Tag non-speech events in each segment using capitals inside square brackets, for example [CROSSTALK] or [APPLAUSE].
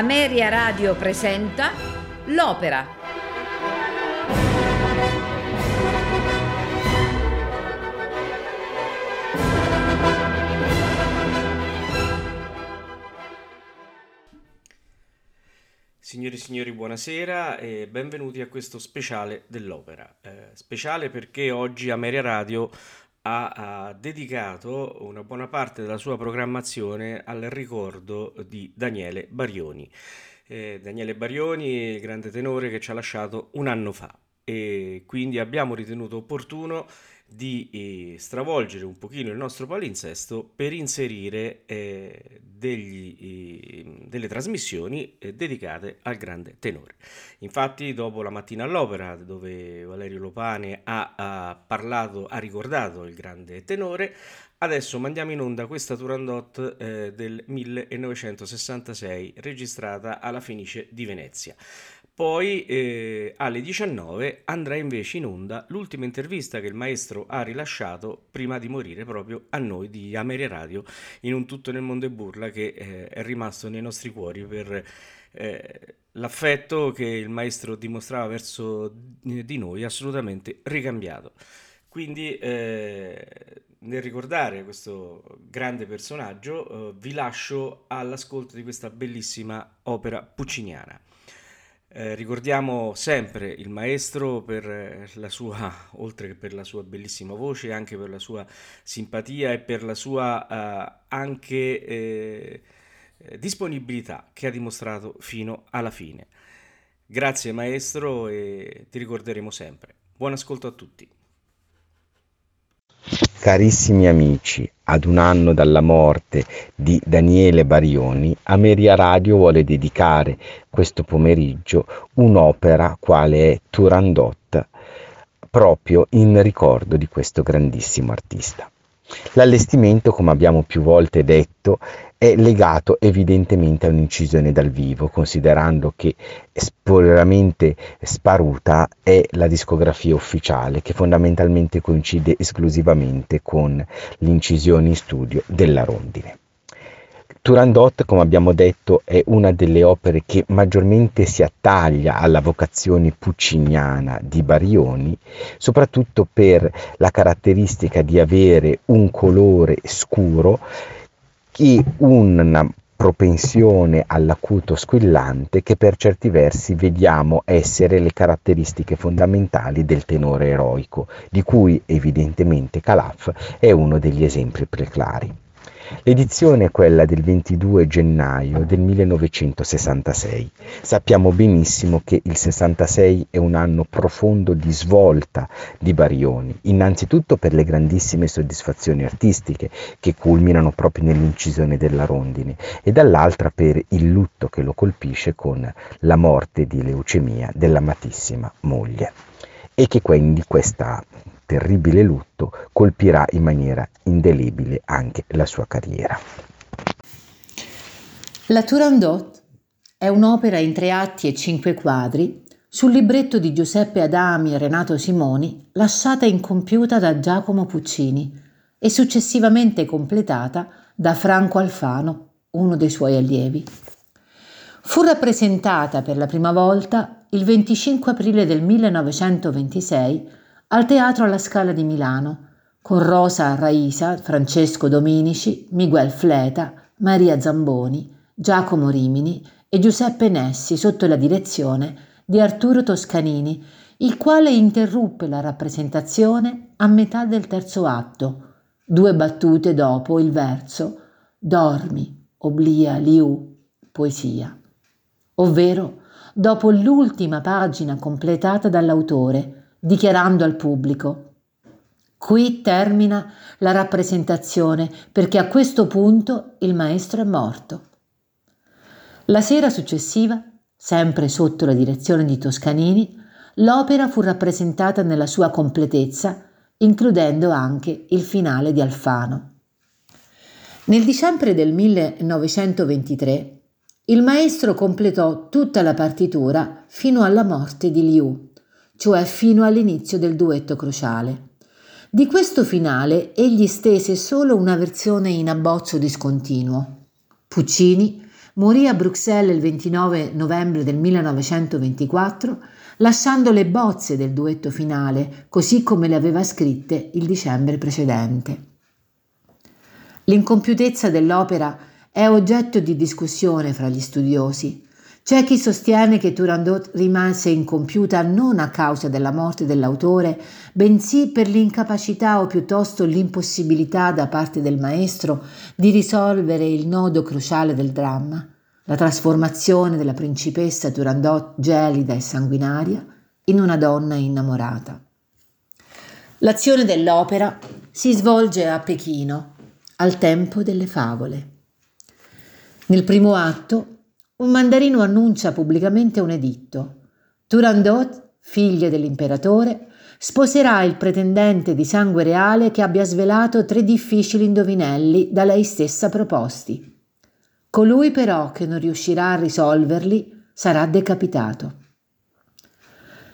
Ameria Radio presenta L'Opera. Signori e signori, buonasera e benvenuti a questo speciale dell'opera. Eh, speciale perché oggi Ameria Radio ha, dedicato una buona parte della sua programmazione al ricordo di Daniele Barioni. Eh, Daniele Barioni, grande tenore che ci ha lasciato un anno fa e quindi abbiamo ritenuto opportuno di eh, stravolgere un pochino il nostro palinsesto per inserire eh, degli, eh, delle trasmissioni eh, dedicate al grande tenore. Infatti, dopo la mattina all'opera, dove Valerio Lopane ha, ha parlato, ha ricordato il grande tenore, adesso mandiamo in onda questa Turandot eh, del 1966, registrata alla Fenice di Venezia. Poi eh, alle 19 andrà invece in onda l'ultima intervista che il maestro ha rilasciato prima di morire proprio a noi di Ameria Radio in un tutto nel mondo e burla che eh, è rimasto nei nostri cuori per eh, l'affetto che il maestro dimostrava verso di noi assolutamente ricambiato. Quindi eh, nel ricordare questo grande personaggio eh, vi lascio all'ascolto di questa bellissima opera pucciniana. Eh, ricordiamo sempre il maestro per eh, la sua, [LAUGHS] oltre che per la sua bellissima voce, anche per la sua simpatia e per la sua eh, anche eh, disponibilità che ha dimostrato fino alla fine. Grazie maestro e ti ricorderemo sempre. Buon ascolto a tutti. Carissimi amici, ad un anno dalla morte di Daniele Barioni, Ameria Radio vuole dedicare questo pomeriggio un'opera quale è Turandot, proprio in ricordo di questo grandissimo artista. L'allestimento, come abbiamo più volte detto, è legato evidentemente a un'incisione dal vivo, considerando che spoileramente sparuta è la discografia ufficiale, che fondamentalmente coincide esclusivamente con l'incisione in studio della rondine. Turandot, come abbiamo detto, è una delle opere che maggiormente si attaglia alla vocazione pucciniana di Barioni, soprattutto per la caratteristica di avere un colore scuro e una propensione all'acuto squillante che per certi versi vediamo essere le caratteristiche fondamentali del tenore eroico, di cui evidentemente Calaf è uno degli esempi preclari. L'edizione è quella del 22 gennaio del 1966. Sappiamo benissimo che il 66 è un anno profondo di svolta di Barioni, innanzitutto per le grandissime soddisfazioni artistiche che culminano proprio nell'incisione della rondine e dall'altra per il lutto che lo colpisce con la morte di leucemia dell'amatissima moglie e che quindi questa terribile lutto colpirà in maniera indelebile anche la sua carriera. La Turandot è un'opera in tre atti e cinque quadri sul libretto di Giuseppe Adami e Renato Simoni, lasciata incompiuta da Giacomo Puccini e successivamente completata da Franco Alfano, uno dei suoi allievi. Fu rappresentata per la prima volta il 25 aprile del 1926 al Teatro alla Scala di Milano, con Rosa Raisa, Francesco Dominici, Miguel Fleta, Maria Zamboni, Giacomo Rimini e Giuseppe Nessi sotto la direzione di Arturo Toscanini, il quale interruppe la rappresentazione a metà del terzo atto, due battute dopo il verso Dormi, oblia liu, poesia, ovvero dopo l'ultima pagina completata dall'autore, dichiarando al pubblico Qui termina la rappresentazione perché a questo punto il maestro è morto. La sera successiva, sempre sotto la direzione di Toscanini, l'opera fu rappresentata nella sua completezza, includendo anche il finale di Alfano. Nel dicembre del 1923 il maestro completò tutta la partitura fino alla morte di Liu cioè fino all'inizio del duetto cruciale. Di questo finale egli stese solo una versione in abbozzo discontinuo. Puccini morì a Bruxelles il 29 novembre del 1924, lasciando le bozze del duetto finale, così come le aveva scritte il dicembre precedente. L'incompiutezza dell'opera è oggetto di discussione fra gli studiosi. C'è chi sostiene che Turandot rimase incompiuta non a causa della morte dell'autore, bensì per l'incapacità o piuttosto l'impossibilità da parte del maestro di risolvere il nodo cruciale del dramma, la trasformazione della principessa Turandot gelida e sanguinaria in una donna innamorata. L'azione dell'opera si svolge a Pechino, al tempo delle favole. Nel primo atto un mandarino annuncia pubblicamente un editto. Turandot, figlia dell'imperatore, sposerà il pretendente di sangue reale che abbia svelato tre difficili indovinelli da lei stessa proposti. Colui però che non riuscirà a risolverli sarà decapitato.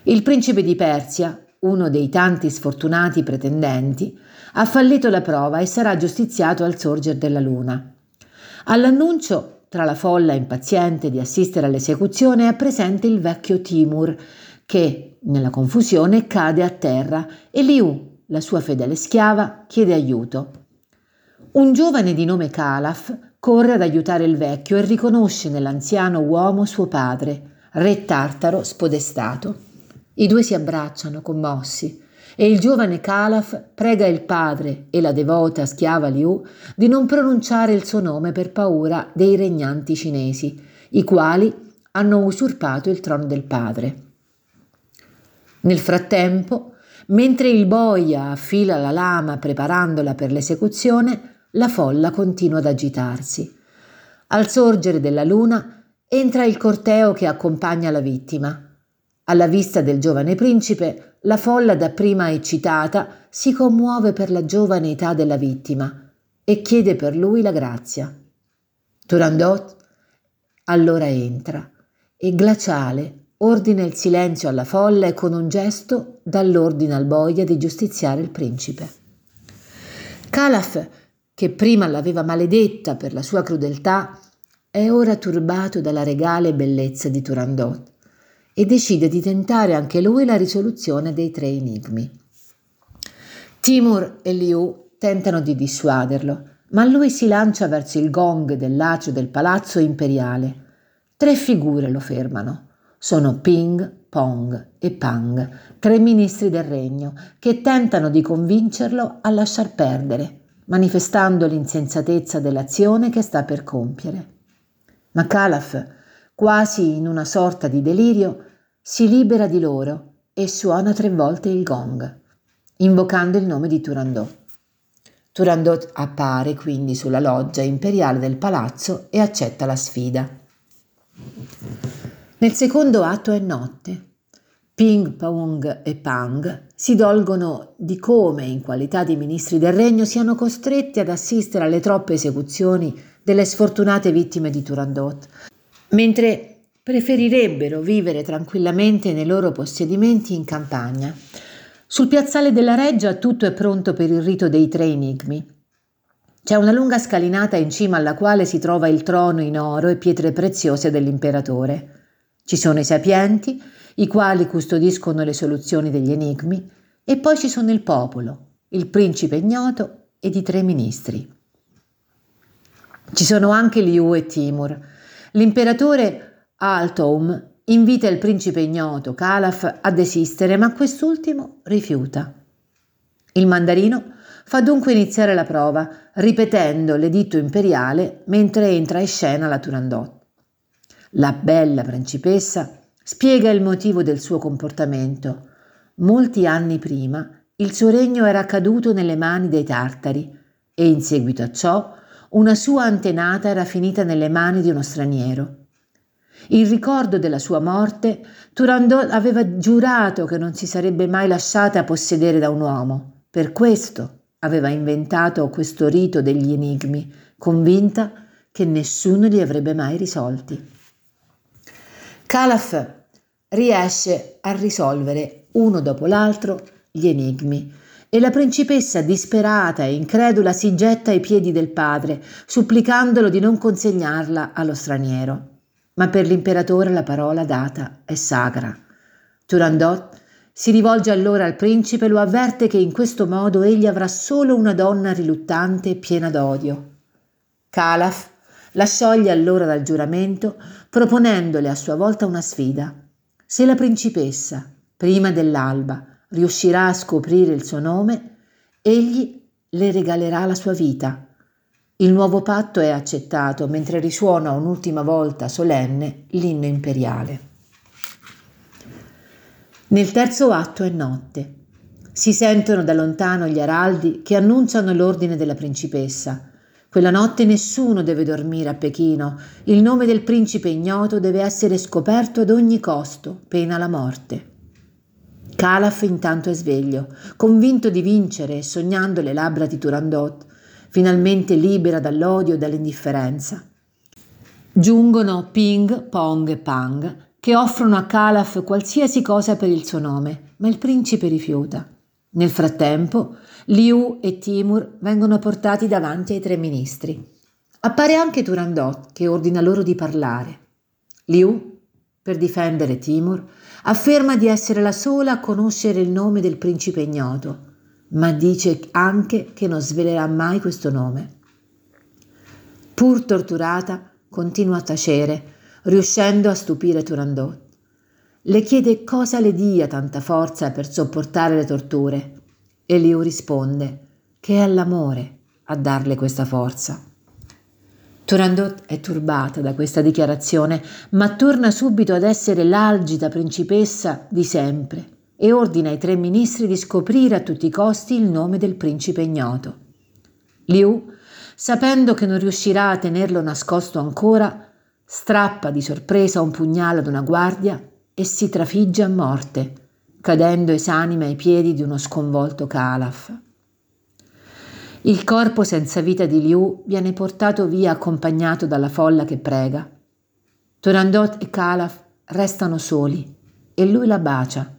Il principe di Persia, uno dei tanti sfortunati pretendenti, ha fallito la prova e sarà giustiziato al sorgere della luna. All'annuncio tra la folla impaziente di assistere all'esecuzione è presente il vecchio Timur, che, nella confusione, cade a terra e Liu, la sua fedele schiava, chiede aiuto. Un giovane di nome Calaf corre ad aiutare il vecchio e riconosce nell'anziano uomo suo padre, re tartaro spodestato. I due si abbracciano commossi e il giovane Calaf prega il padre e la devota schiava Liu di non pronunciare il suo nome per paura dei regnanti cinesi, i quali hanno usurpato il trono del padre. Nel frattempo, mentre il boia affila la lama preparandola per l'esecuzione, la folla continua ad agitarsi. Al sorgere della luna entra il corteo che accompagna la vittima. Alla vista del giovane principe, la folla dapprima eccitata si commuove per la giovane età della vittima e chiede per lui la grazia. Turandot allora entra e glaciale ordina il silenzio alla folla e con un gesto dà l'ordine al boia di giustiziare il principe. Calaf, che prima l'aveva maledetta per la sua crudeltà, è ora turbato dalla regale bellezza di Turandot e decide di tentare anche lui la risoluzione dei tre enigmi. Timur e Liu tentano di dissuaderlo, ma lui si lancia verso il gong dell'acio del palazzo imperiale. Tre figure lo fermano. Sono Ping, Pong e Pang, tre ministri del regno, che tentano di convincerlo a lasciar perdere, manifestando l'insensatezza dell'azione che sta per compiere. Ma Calaf, quasi in una sorta di delirio, si libera di loro e suona tre volte il gong, invocando il nome di Turandot. Turandot appare quindi sulla loggia imperiale del palazzo e accetta la sfida. Nel secondo atto è notte. Ping Pong e Pang si dolgono di come, in qualità di ministri del regno, siano costretti ad assistere alle troppe esecuzioni delle sfortunate vittime di Turandot, mentre preferirebbero vivere tranquillamente nei loro possedimenti in campagna. Sul piazzale della Reggia tutto è pronto per il rito dei tre enigmi. C'è una lunga scalinata in cima alla quale si trova il trono in oro e pietre preziose dell'imperatore. Ci sono i sapienti, i quali custodiscono le soluzioni degli enigmi, e poi ci sono il popolo, il principe ignoto ed i tre ministri. Ci sono anche Liu e Timur. L'imperatore Altoum invita il principe ignoto Calaf a desistere, ma quest'ultimo rifiuta. Il mandarino fa dunque iniziare la prova, ripetendo l'editto imperiale mentre entra in scena la Turandot. La bella principessa spiega il motivo del suo comportamento. Molti anni prima il suo regno era caduto nelle mani dei tartari e in seguito a ciò una sua antenata era finita nelle mani di uno straniero. In ricordo della sua morte, Turandot aveva giurato che non si sarebbe mai lasciata possedere da un uomo. Per questo aveva inventato questo rito degli enigmi, convinta che nessuno li avrebbe mai risolti. Calaf riesce a risolvere uno dopo l'altro gli enigmi e la principessa, disperata e incredula, si getta ai piedi del padre, supplicandolo di non consegnarla allo straniero. Ma per l'imperatore la parola data è sacra. Turandot si rivolge allora al principe e lo avverte che in questo modo egli avrà solo una donna riluttante e piena d'odio. Calaf la scioglie allora dal giuramento, proponendole a sua volta una sfida. Se la principessa, prima dell'alba, riuscirà a scoprire il suo nome, egli le regalerà la sua vita. Il nuovo patto è accettato mentre risuona un'ultima volta solenne l'inno imperiale. Nel terzo atto è notte. Si sentono da lontano gli araldi che annunciano l'ordine della principessa. Quella notte nessuno deve dormire a Pechino. Il nome del principe ignoto deve essere scoperto ad ogni costo, pena la morte. Calaf intanto è sveglio, convinto di vincere e sognando le labbra di Turandot, finalmente libera dall'odio e dall'indifferenza. Giungono Ping, Pong e Pang che offrono a Calaf qualsiasi cosa per il suo nome, ma il principe rifiuta. Nel frattempo, Liu e Timur vengono portati davanti ai tre ministri. Appare anche Turandot, che ordina loro di parlare. Liu, per difendere Timur, afferma di essere la sola a conoscere il nome del principe ignoto, ma dice anche che non svelerà mai questo nome. Pur torturata, continua a tacere riuscendo a stupire Turandot. Le chiede cosa le dia tanta forza per sopportare le torture e Liu risponde che è l'amore a darle questa forza. Turandot è turbata da questa dichiarazione, ma torna subito ad essere l'algida principessa di sempre e ordina ai tre ministri di scoprire a tutti i costi il nome del principe ignoto. Liu, sapendo che non riuscirà a tenerlo nascosto ancora, strappa di sorpresa un pugnale ad una guardia e si trafigge a morte, cadendo esanime ai piedi di uno sconvolto Calaf. Il corpo senza vita di Liu viene portato via accompagnato dalla folla che prega. Torandot e Calaf restano soli e lui la bacia.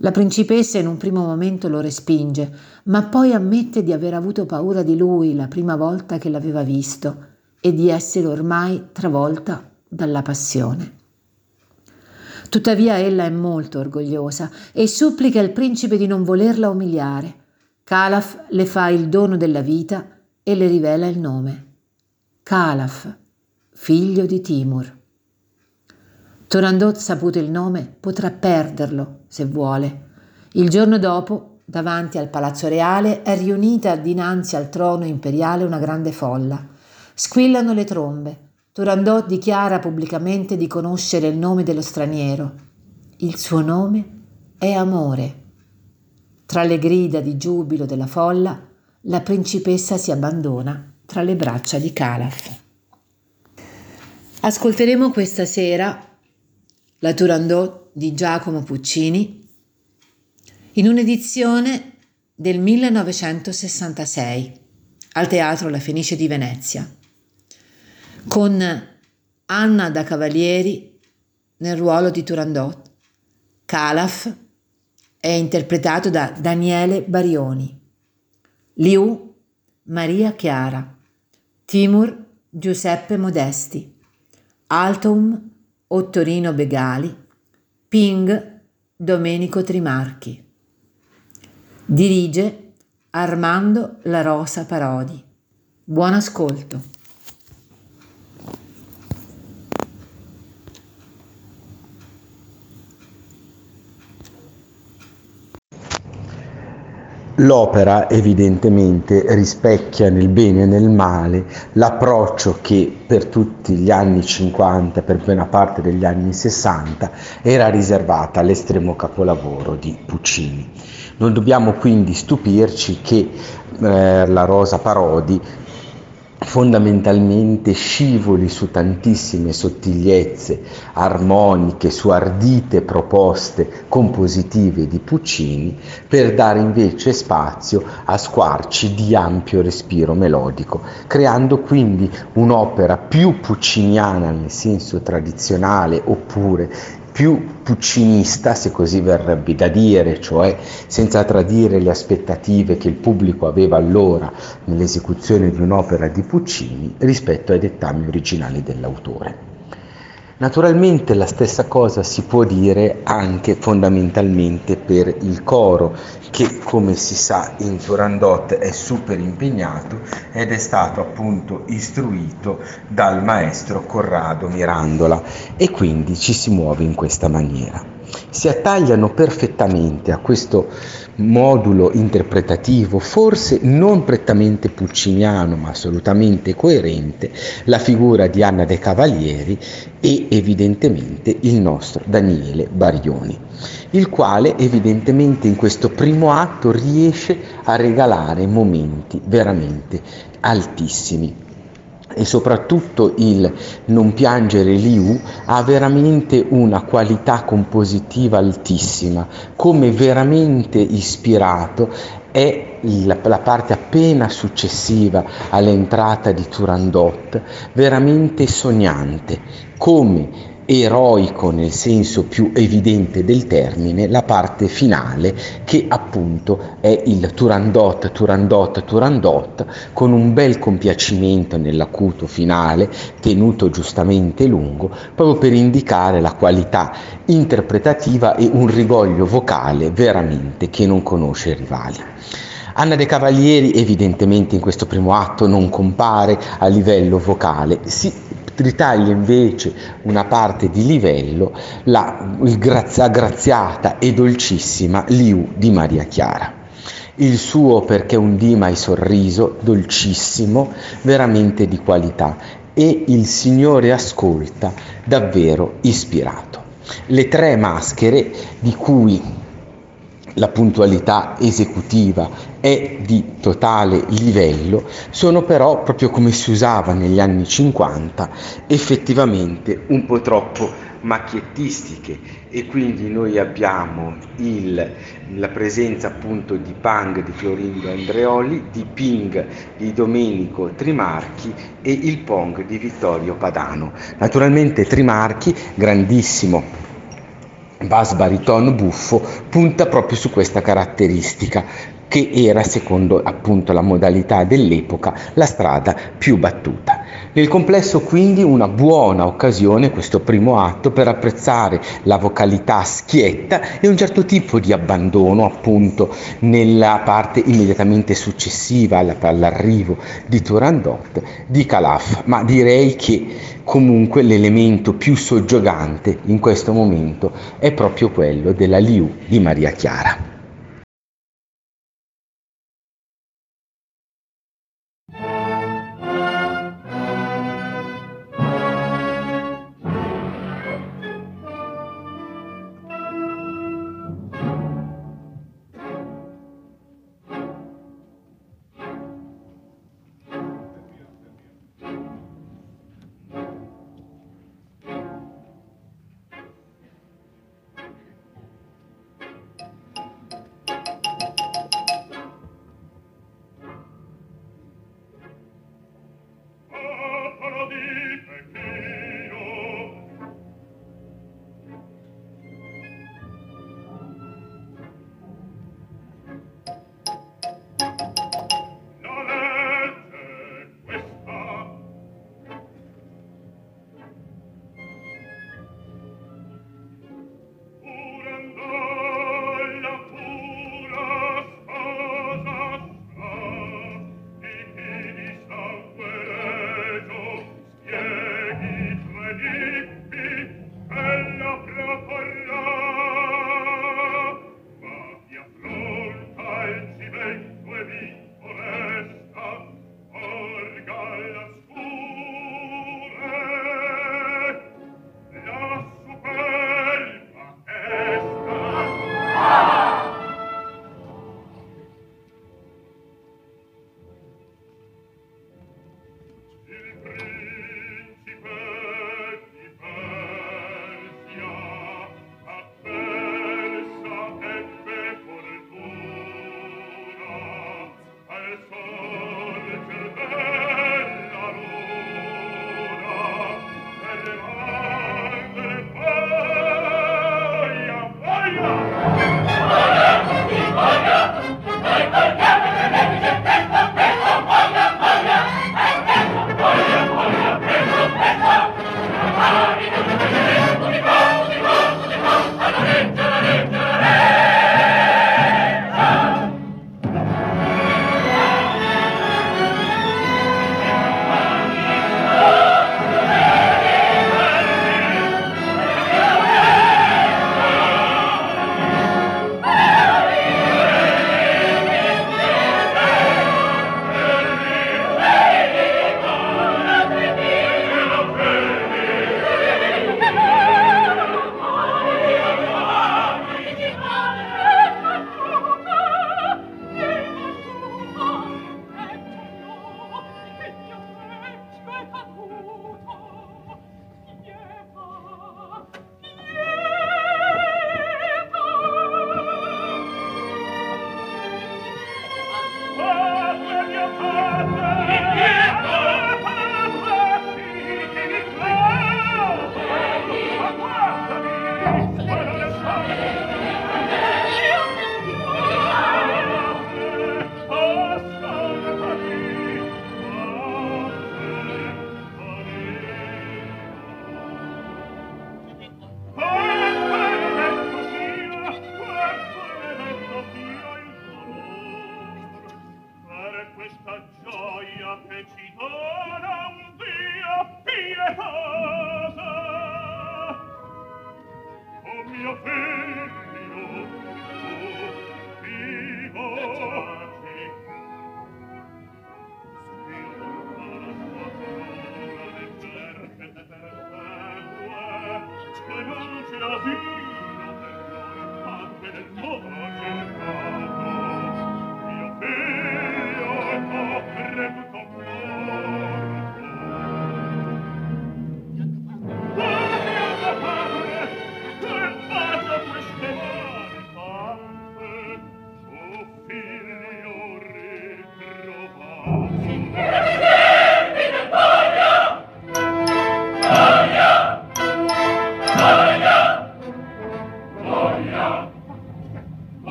La principessa in un primo momento lo respinge, ma poi ammette di aver avuto paura di lui la prima volta che l'aveva visto e di essere ormai travolta dalla passione. Tuttavia ella è molto orgogliosa e supplica il principe di non volerla umiliare. Calaf le fa il dono della vita e le rivela il nome. Calaf, figlio di Timur. Torandot, saputo il nome, potrà perderlo se vuole. Il giorno dopo, davanti al palazzo reale, è riunita dinanzi al trono imperiale una grande folla. Squillano le trombe. Turandot dichiara pubblicamente di conoscere il nome dello straniero. Il suo nome è Amore. Tra le grida di giubilo della folla, la principessa si abbandona tra le braccia di Calaf. Ascolteremo questa sera la Turandot di Giacomo Puccini in un'edizione del 1966 al Teatro La Fenice di Venezia con Anna da Cavalieri nel ruolo di Turandot. Calaf è interpretato da Daniele Barioni. Liu Maria Chiara. Timur Giuseppe Modesti. Altum Ottorino Begali. Ping Domenico Trimarchi. Dirige Armando La Rosa Parodi. Buon ascolto. L'opera evidentemente rispecchia nel bene e nel male l'approccio che per tutti gli anni 50, per buona parte degli anni 60, era riservata all'estremo capolavoro di Puccini. Non dobbiamo quindi stupirci che eh, la Rosa Parodi fondamentalmente scivoli su tantissime sottigliezze armoniche, su ardite proposte compositive di Puccini, per dare invece spazio a squarci di ampio respiro melodico, creando quindi un'opera più pucciniana nel senso tradizionale oppure più puccinista, se così verrebbe da dire, cioè senza tradire le aspettative che il pubblico aveva allora nell'esecuzione di un'opera di Puccini rispetto ai dettami originali dell'autore. Naturalmente la stessa cosa si può dire anche fondamentalmente per il coro, che come si sa in Turandot è super impegnato ed è stato appunto istruito dal maestro Corrado Mirandola. E quindi ci si muove in questa maniera si attagliano perfettamente a questo modulo interpretativo, forse non prettamente pucciniano, ma assolutamente coerente, la figura di Anna De Cavalieri e evidentemente il nostro Daniele Barioni, il quale evidentemente in questo primo atto riesce a regalare momenti veramente altissimi e soprattutto il non piangere Liu ha veramente una qualità compositiva altissima, come veramente ispirato è la, la, parte appena successiva all'entrata di Turandot, veramente sognante, come eroico nel senso più evidente del termine, la parte finale che appunto è il Turandot, Turandot, Turandot, con un bel compiacimento nell'acuto finale, tenuto giustamente lungo, proprio per indicare la qualità interpretativa e un rigoglio vocale veramente che non conosce rivali. Anna De Cavalieri evidentemente in questo primo atto non compare a livello vocale, si ritaglia invece una parte di livello la aggraziata e dolcissima Liu di Maria Chiara. Il suo perché un dima e sorriso dolcissimo, veramente di qualità e il Signore ascolta davvero ispirato. Le tre maschere di cui la puntualità esecutiva è di totale livello, sono però, proprio come si usava negli anni 50, effettivamente un po' troppo macchiettistiche e quindi noi abbiamo il, la presenza appunto di Pang di Florindo Andreoli, di Ping di Domenico Trimarchi e il Pong di Vittorio Padano. Naturalmente Trimarchi, grandissimo bass bariton buffo punta proprio su questa caratteristica che era, secondo appunto la modalità dell'epoca, la strada più battuta. Nel complesso quindi una buona occasione questo primo atto per apprezzare la vocalità schietta e un certo tipo di abbandono appunto nella parte immediatamente successiva all'arrivo di Turandot di Calaf, ma direi che comunque l'elemento più soggiogante in questo momento è proprio quello della Liu di Maria Chiara.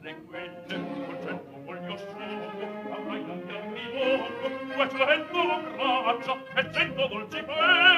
grande quelle, col cento voglio sciocco, a mai non mi loco, duecento braccia e cento dolci pelle,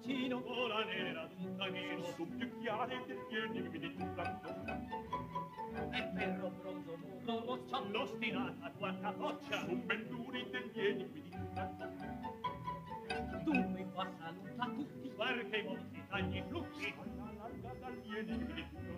pulcino o la nera d'un tanino su più chiare che tieni mi di tutta e perro bronzo muro roccia l'ostinata tua capoccia su benduri te tieni qui di tutta tu mi fa saluta tutti perché i vostri tagli flucci alla larga dal tieni mi di tutta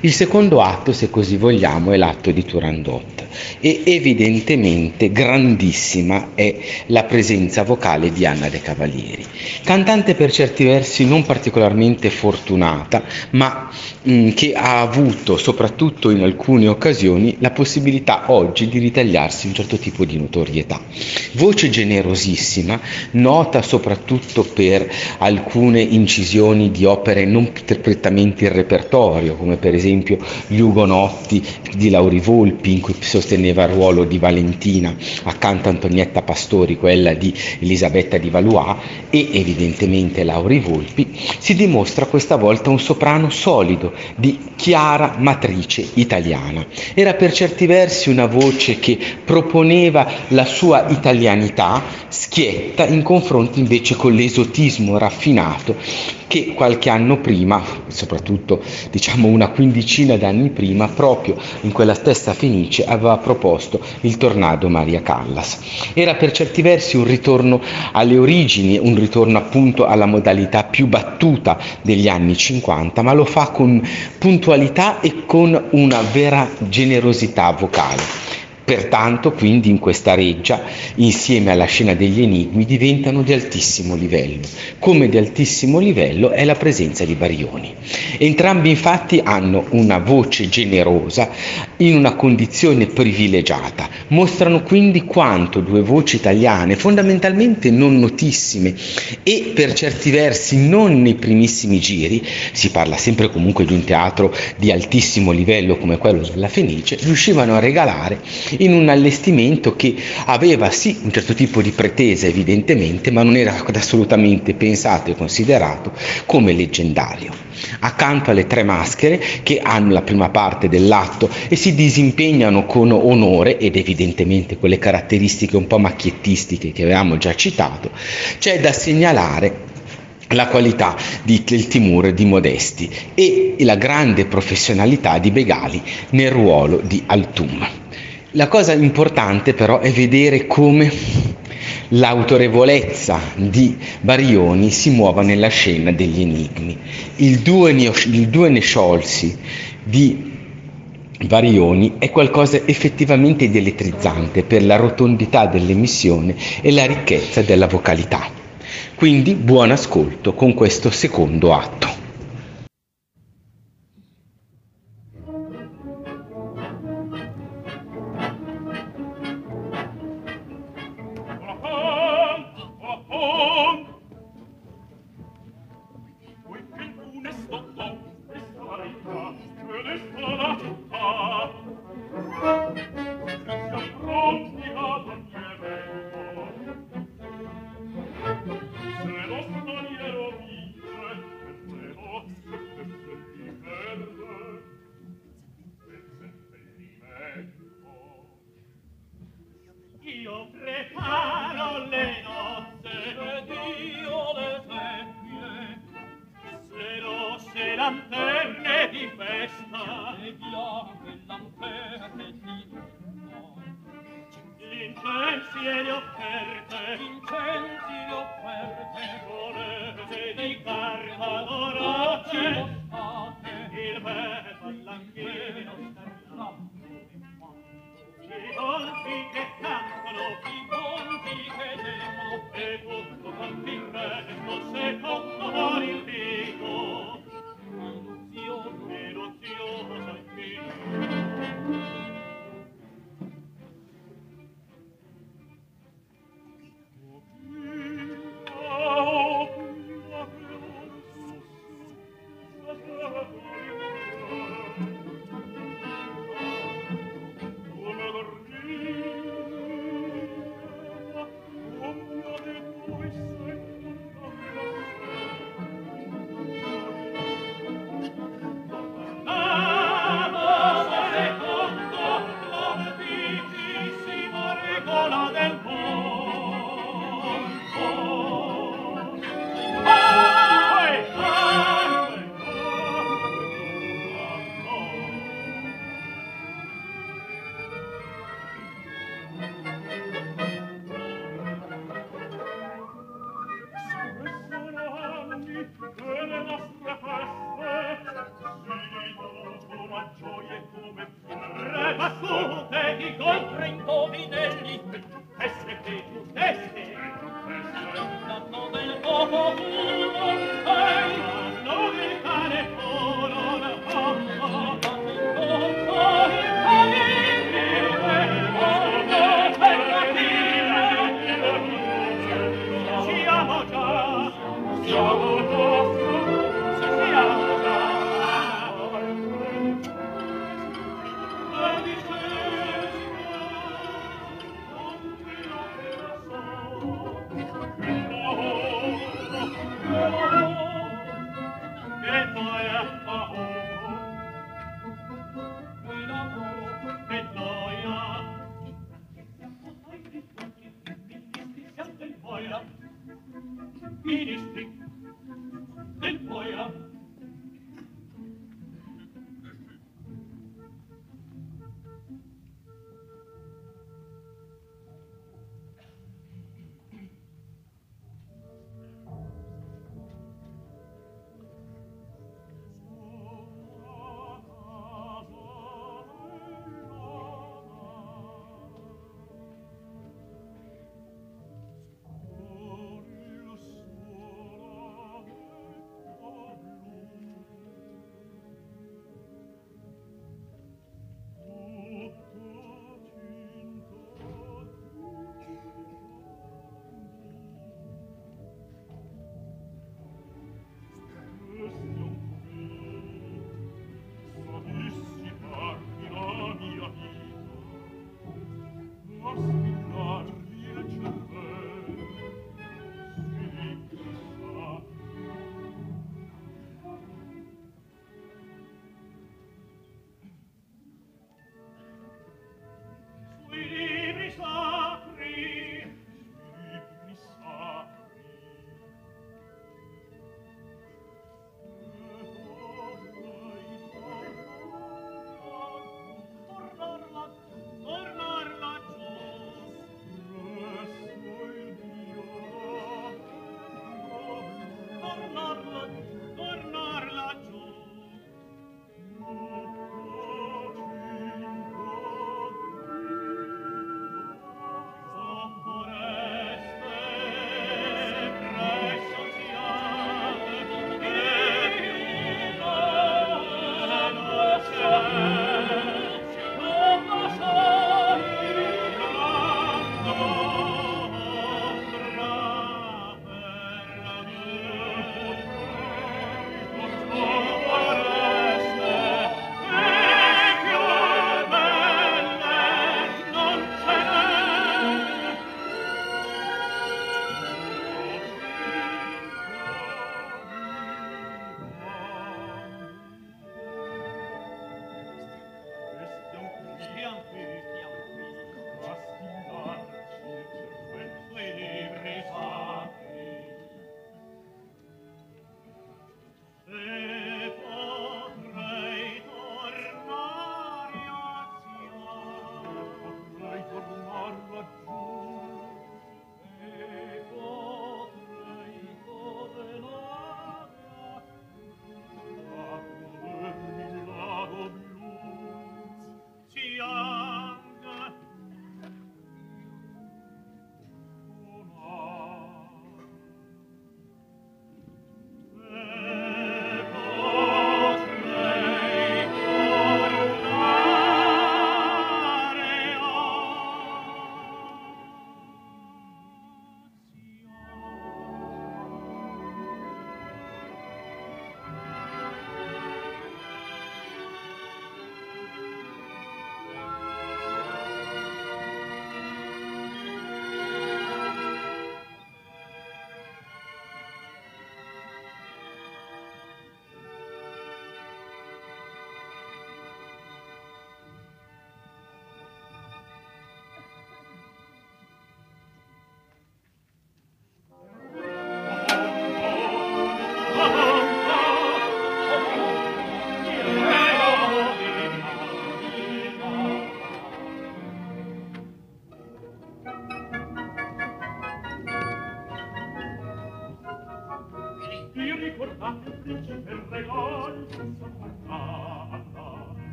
Il secondo atto, se così vogliamo, è l'atto di Turandot. E evidentemente grandissima è la presenza vocale di Anna De Cavalieri, cantante per certi versi non particolarmente fortunata, ma mh, mm, che ha avuto soprattutto in alcune occasioni la possibilità oggi di ritagliarsi un certo tipo di notorietà. Voce generosissima, nota soprattutto per alcune incisioni di opere non prettamente in repertorio, come per esempio Gli Ugonotti di Lauri Volpi, in cui sosteneva il ruolo di Valentina accanto a Antonietta Pastori, quella di Elisabetta di Valois, e evidentemente Lauri Volpi, si dimostra questa volta un soprano solido, di chiara matrice italiana. Era per certi versi una voce che proponeva la sua italianità schietta in confronto invece con l'esotismo raffinato che qualche anno prima, soprattutto diciamo una quindicina d'anni prima, proprio in quella stessa Fenice aveva proposto il tornado Maria Callas. Era per certi versi un ritorno alle origini, un ritorno appunto alla modalità più battuta degli anni 50, ma lo fa con puntualità e con una vera generosità vocale. Pertanto, quindi, in questa reggia, insieme alla scena degli enigmi, diventano di altissimo livello. Come di altissimo livello è la presenza di Barioni. Entrambi, infatti, hanno una voce generosa in una condizione privilegiata. Mostrano quindi quanto due voci italiane, fondamentalmente non notissime e per certi versi non nei primissimi giri, si parla sempre comunque di un teatro di altissimo livello come quello della Fenice, riuscivano a regalare in un allestimento che aveva sì un certo tipo di pretesa evidentemente, ma non era [LAUGHS] assolutamente pensato e considerato come leggendario. Accanto alle tre maschere che hanno la prima parte dell'atto e si disimpegnano con onore ed evidentemente quelle caratteristiche un po' macchiettistiche che avevamo già citato, c'è da segnalare la qualità di, del Timur di Modesti e la grande professionalità di Begali nel ruolo di Altum. La cosa importante però è vedere come l'autorevolezza di Barioni si muova nella scena degli enigmi. Il due, il due ne sciolsi di Barioni è qualcosa effettivamente di elettrizzante per la rotondità dell'emissione e la ricchezza della vocalità. Quindi buon ascolto con questo secondo atto.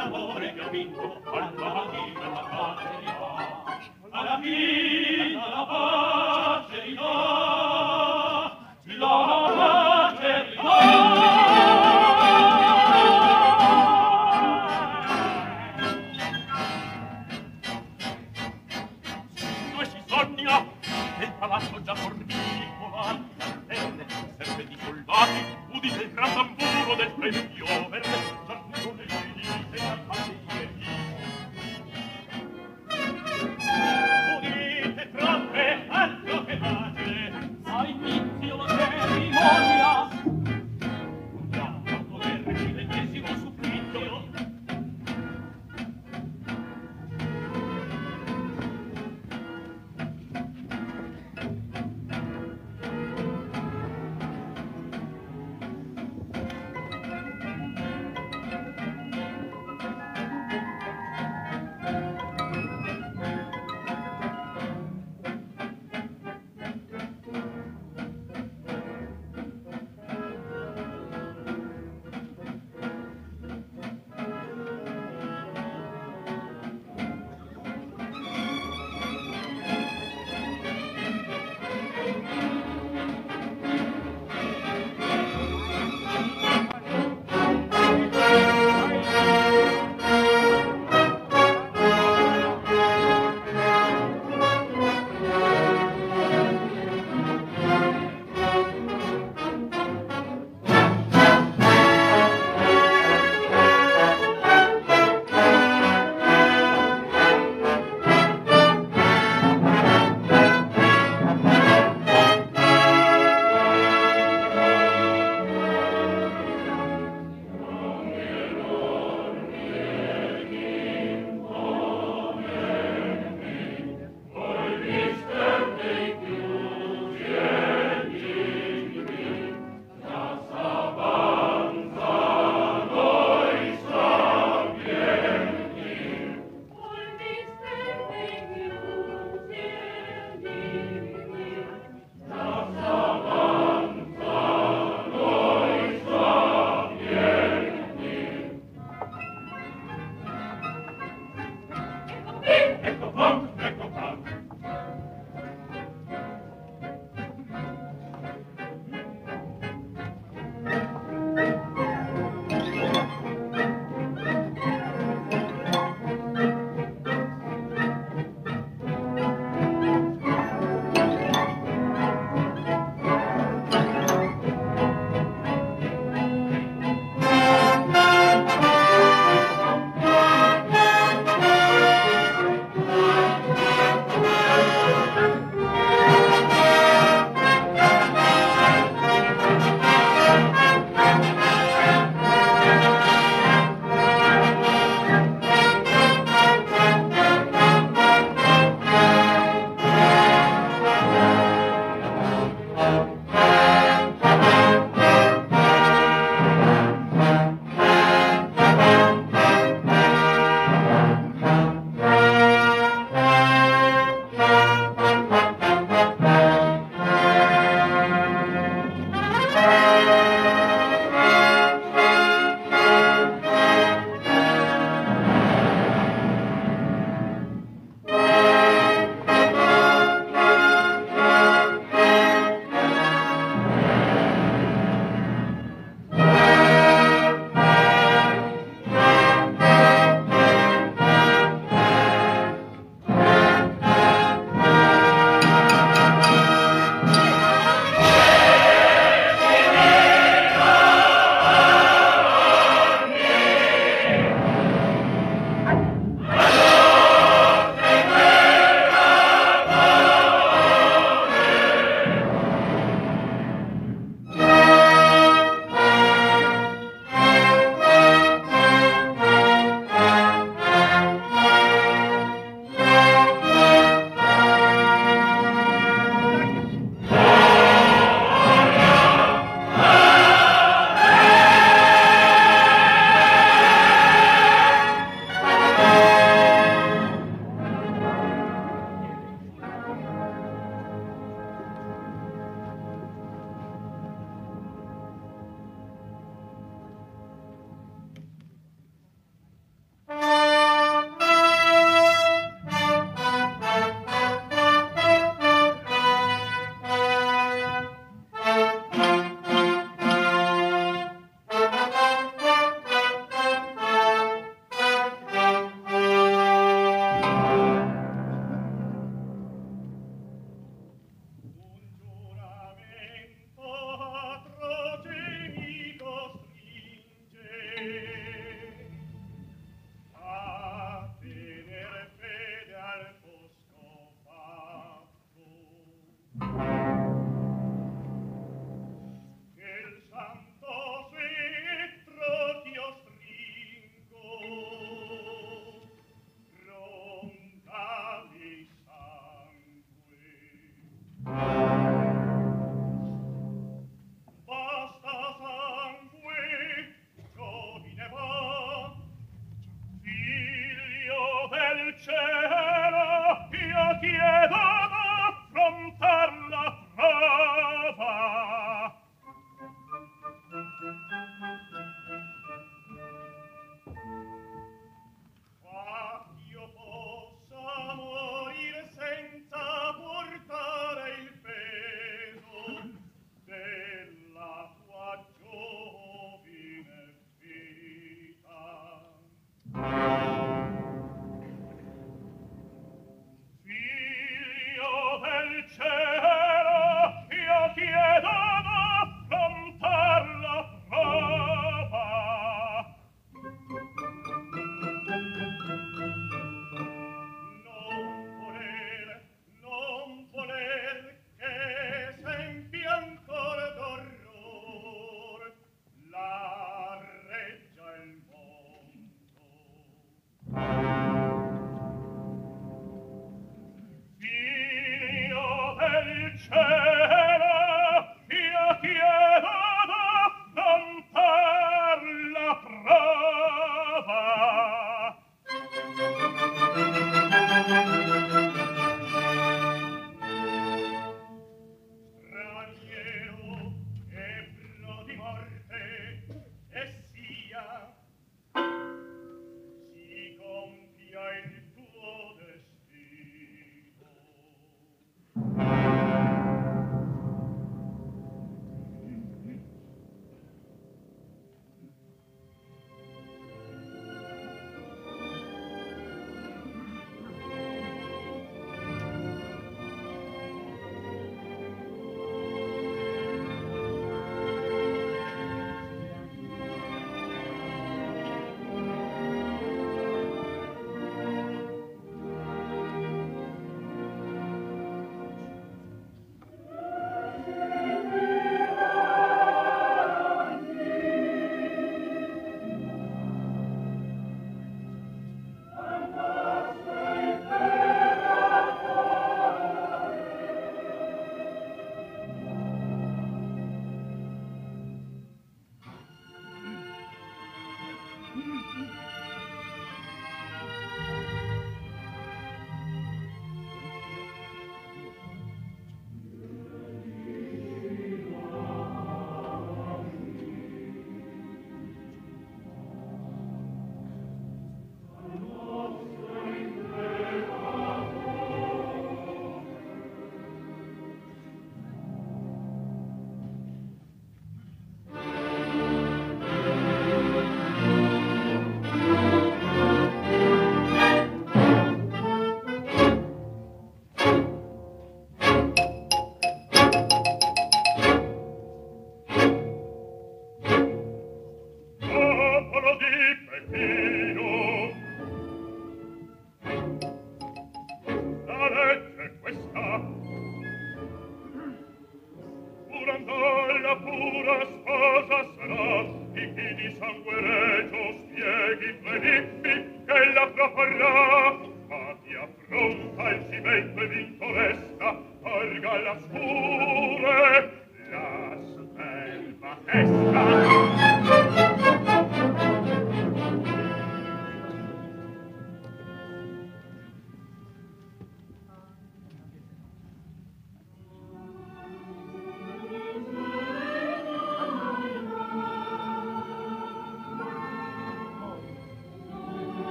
all'amore che ho vinto, quando la vita la pace di alla fine la pace di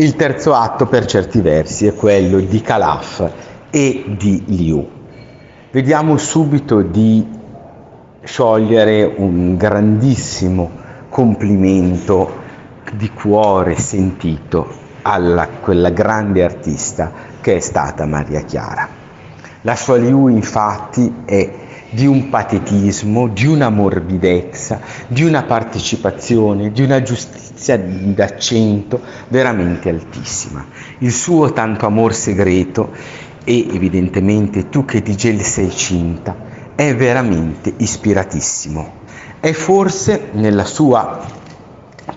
Il terzo atto per certi versi è quello di Calaf e di Liu. Vediamo subito di sciogliere un grandissimo complimento di cuore sentito a quella grande artista che è stata Maria Chiara. La sua Liu infatti è di un patetismo, di una morbidezza, di una partecipazione, di una giustizia d'accento veramente altissima. Il suo tanto amor segreto e evidentemente tu che di gel sei cinta è veramente ispiratissimo. È forse nella sua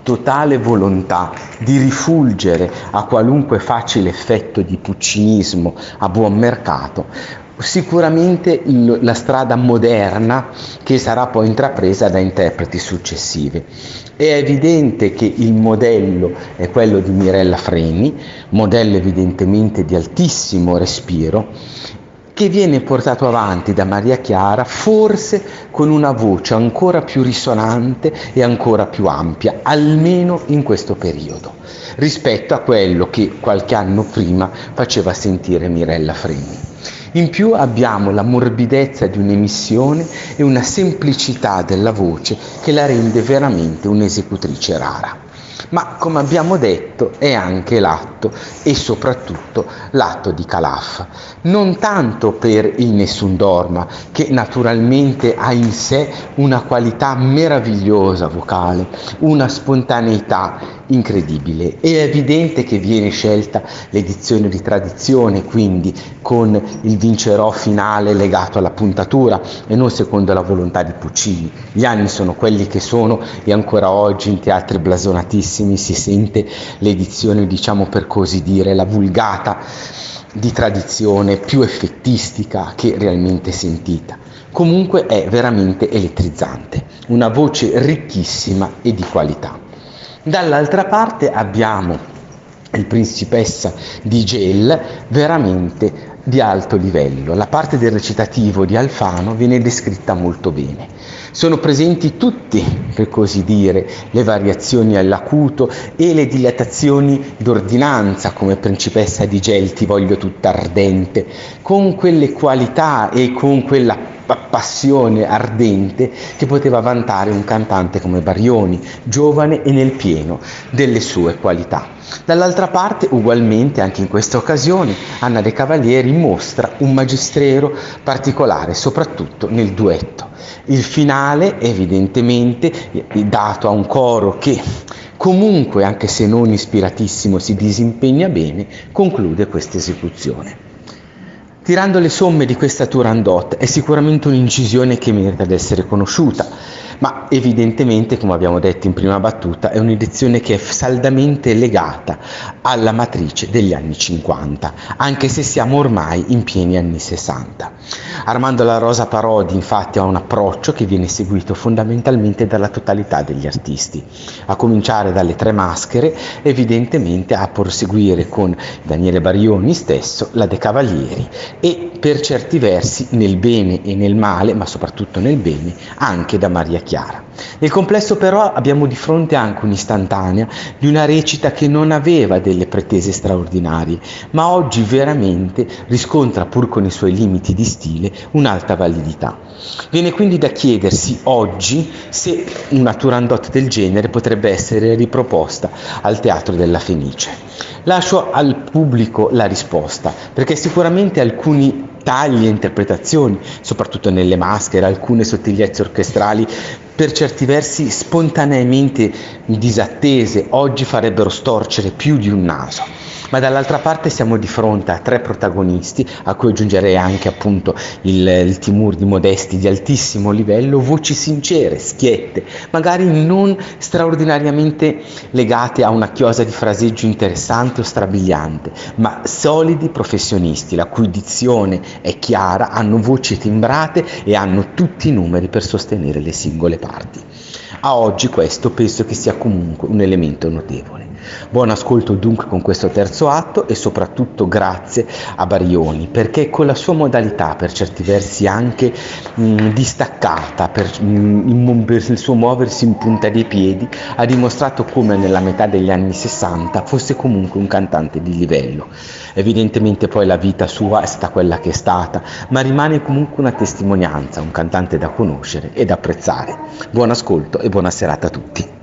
totale volontà di rifulgere a qualunque facile effetto di puccinismo a buon mercato, sicuramente il, la strada moderna che sarà poi intrapresa da interpreti successivi. È evidente che il modello è quello di Mirella Freni, modello evidentemente di altissimo respiro, che viene portato avanti da Maria Chiara forse con una voce ancora più risonante e ancora più ampia, almeno in questo periodo, rispetto a quello che qualche anno prima faceva sentire Mirella Freni. In più abbiamo la morbidezza di un'emissione e una semplicità della voce che la rende veramente un'esecutrice rara ma come abbiamo detto è anche l'atto e soprattutto l'atto di Calaf. Non tanto per il Nessun Dorma, che naturalmente ha in sé una qualità meravigliosa vocale, una spontaneità incredibile. È evidente che viene scelta l'edizione di tradizione, quindi con il vincerò finale legato alla puntatura e non secondo la volontà di Puccini. Gli anni sono quelli che sono e ancora oggi in teatri blasonatissimi si sente l'edizione, diciamo per così dire, la vulgata di tradizione più effettistica che realmente sentita. Comunque è veramente elettrizzante, una voce ricchissima e di qualità. Dall'altra parte abbiamo il principessa di Gel, veramente di alto livello. La parte del recitativo di Alfano viene descritta molto bene. Sono presenti tutti, per così dire, le variazioni all'acuto e le dilatazioni d'ordinanza come principessa di Gel, ti voglio tutta ardente, con quelle qualità e con quella passione ardente che poteva vantare un cantante come Barioni, giovane e nel pieno delle sue qualità. Dall'altra parte, ugualmente, anche in questa occasione, Anna De Cavalieri mostra un magistrero particolare, soprattutto nel duetto. Il finale, evidentemente, dato a un coro che comunque, anche se non ispiratissimo, si disimpegna bene, conclude questa esecuzione. Tirando le somme di questa Turandot è sicuramente un'incisione che merita di essere conosciuta, ma evidentemente, come abbiamo detto in prima battuta, è un'edizione che è saldamente legata alla matrice degli anni 50, anche se siamo ormai in pieni anni 60. Armando La Rosa Parodi infatti ha un approccio che viene seguito fondamentalmente dalla totalità degli artisti, a cominciare dalle tre maschere, evidentemente a proseguire con Daniele Barioni stesso, la De Cavalieri e per certi versi nel bene e nel male, ma soprattutto nel bene, anche da Maria Chiara. Nel complesso però abbiamo di fronte anche un'istantanea di una recita che non aveva delle pretese straordinarie, ma oggi veramente riscontra, pur con i suoi limiti di stile, un'alta validità. Viene quindi da chiedersi oggi se una Turandot del genere potrebbe essere riproposta al Teatro della Fenice. Lascio al pubblico la risposta, perché sicuramente alcuni tagli e interpretazioni, soprattutto nelle maschere, alcune sottigliezze orchestrali per certi versi spontaneamente disattese, oggi farebbero storcere più di un naso. Ma dall'altra parte siamo di fronte a tre protagonisti, a cui aggiungerei anche appunto il, il Timur di Modesti di altissimo livello, voci sincere, schiette, magari non straordinariamente legate a una chiosa di fraseggio interessante o strabiliante, ma solidi professionisti, la cui dizione è chiara, hanno voci timbrate e hanno tutti i numeri per sostenere le singole parti. A oggi questo penso che sia comunque un elemento notevole. Buon ascolto dunque con questo terzo atto e soprattutto grazie a Barioni perché con la sua modalità per certi versi anche mh, distaccata, per, mh, per il suo muoversi in punta dei piedi, ha dimostrato come nella metà degli anni 60 fosse comunque un cantante di livello. Evidentemente poi la vita sua è stata quella che è stata, ma rimane comunque una testimonianza, un cantante da conoscere ed apprezzare. Buon ascolto e buona serata a tutti.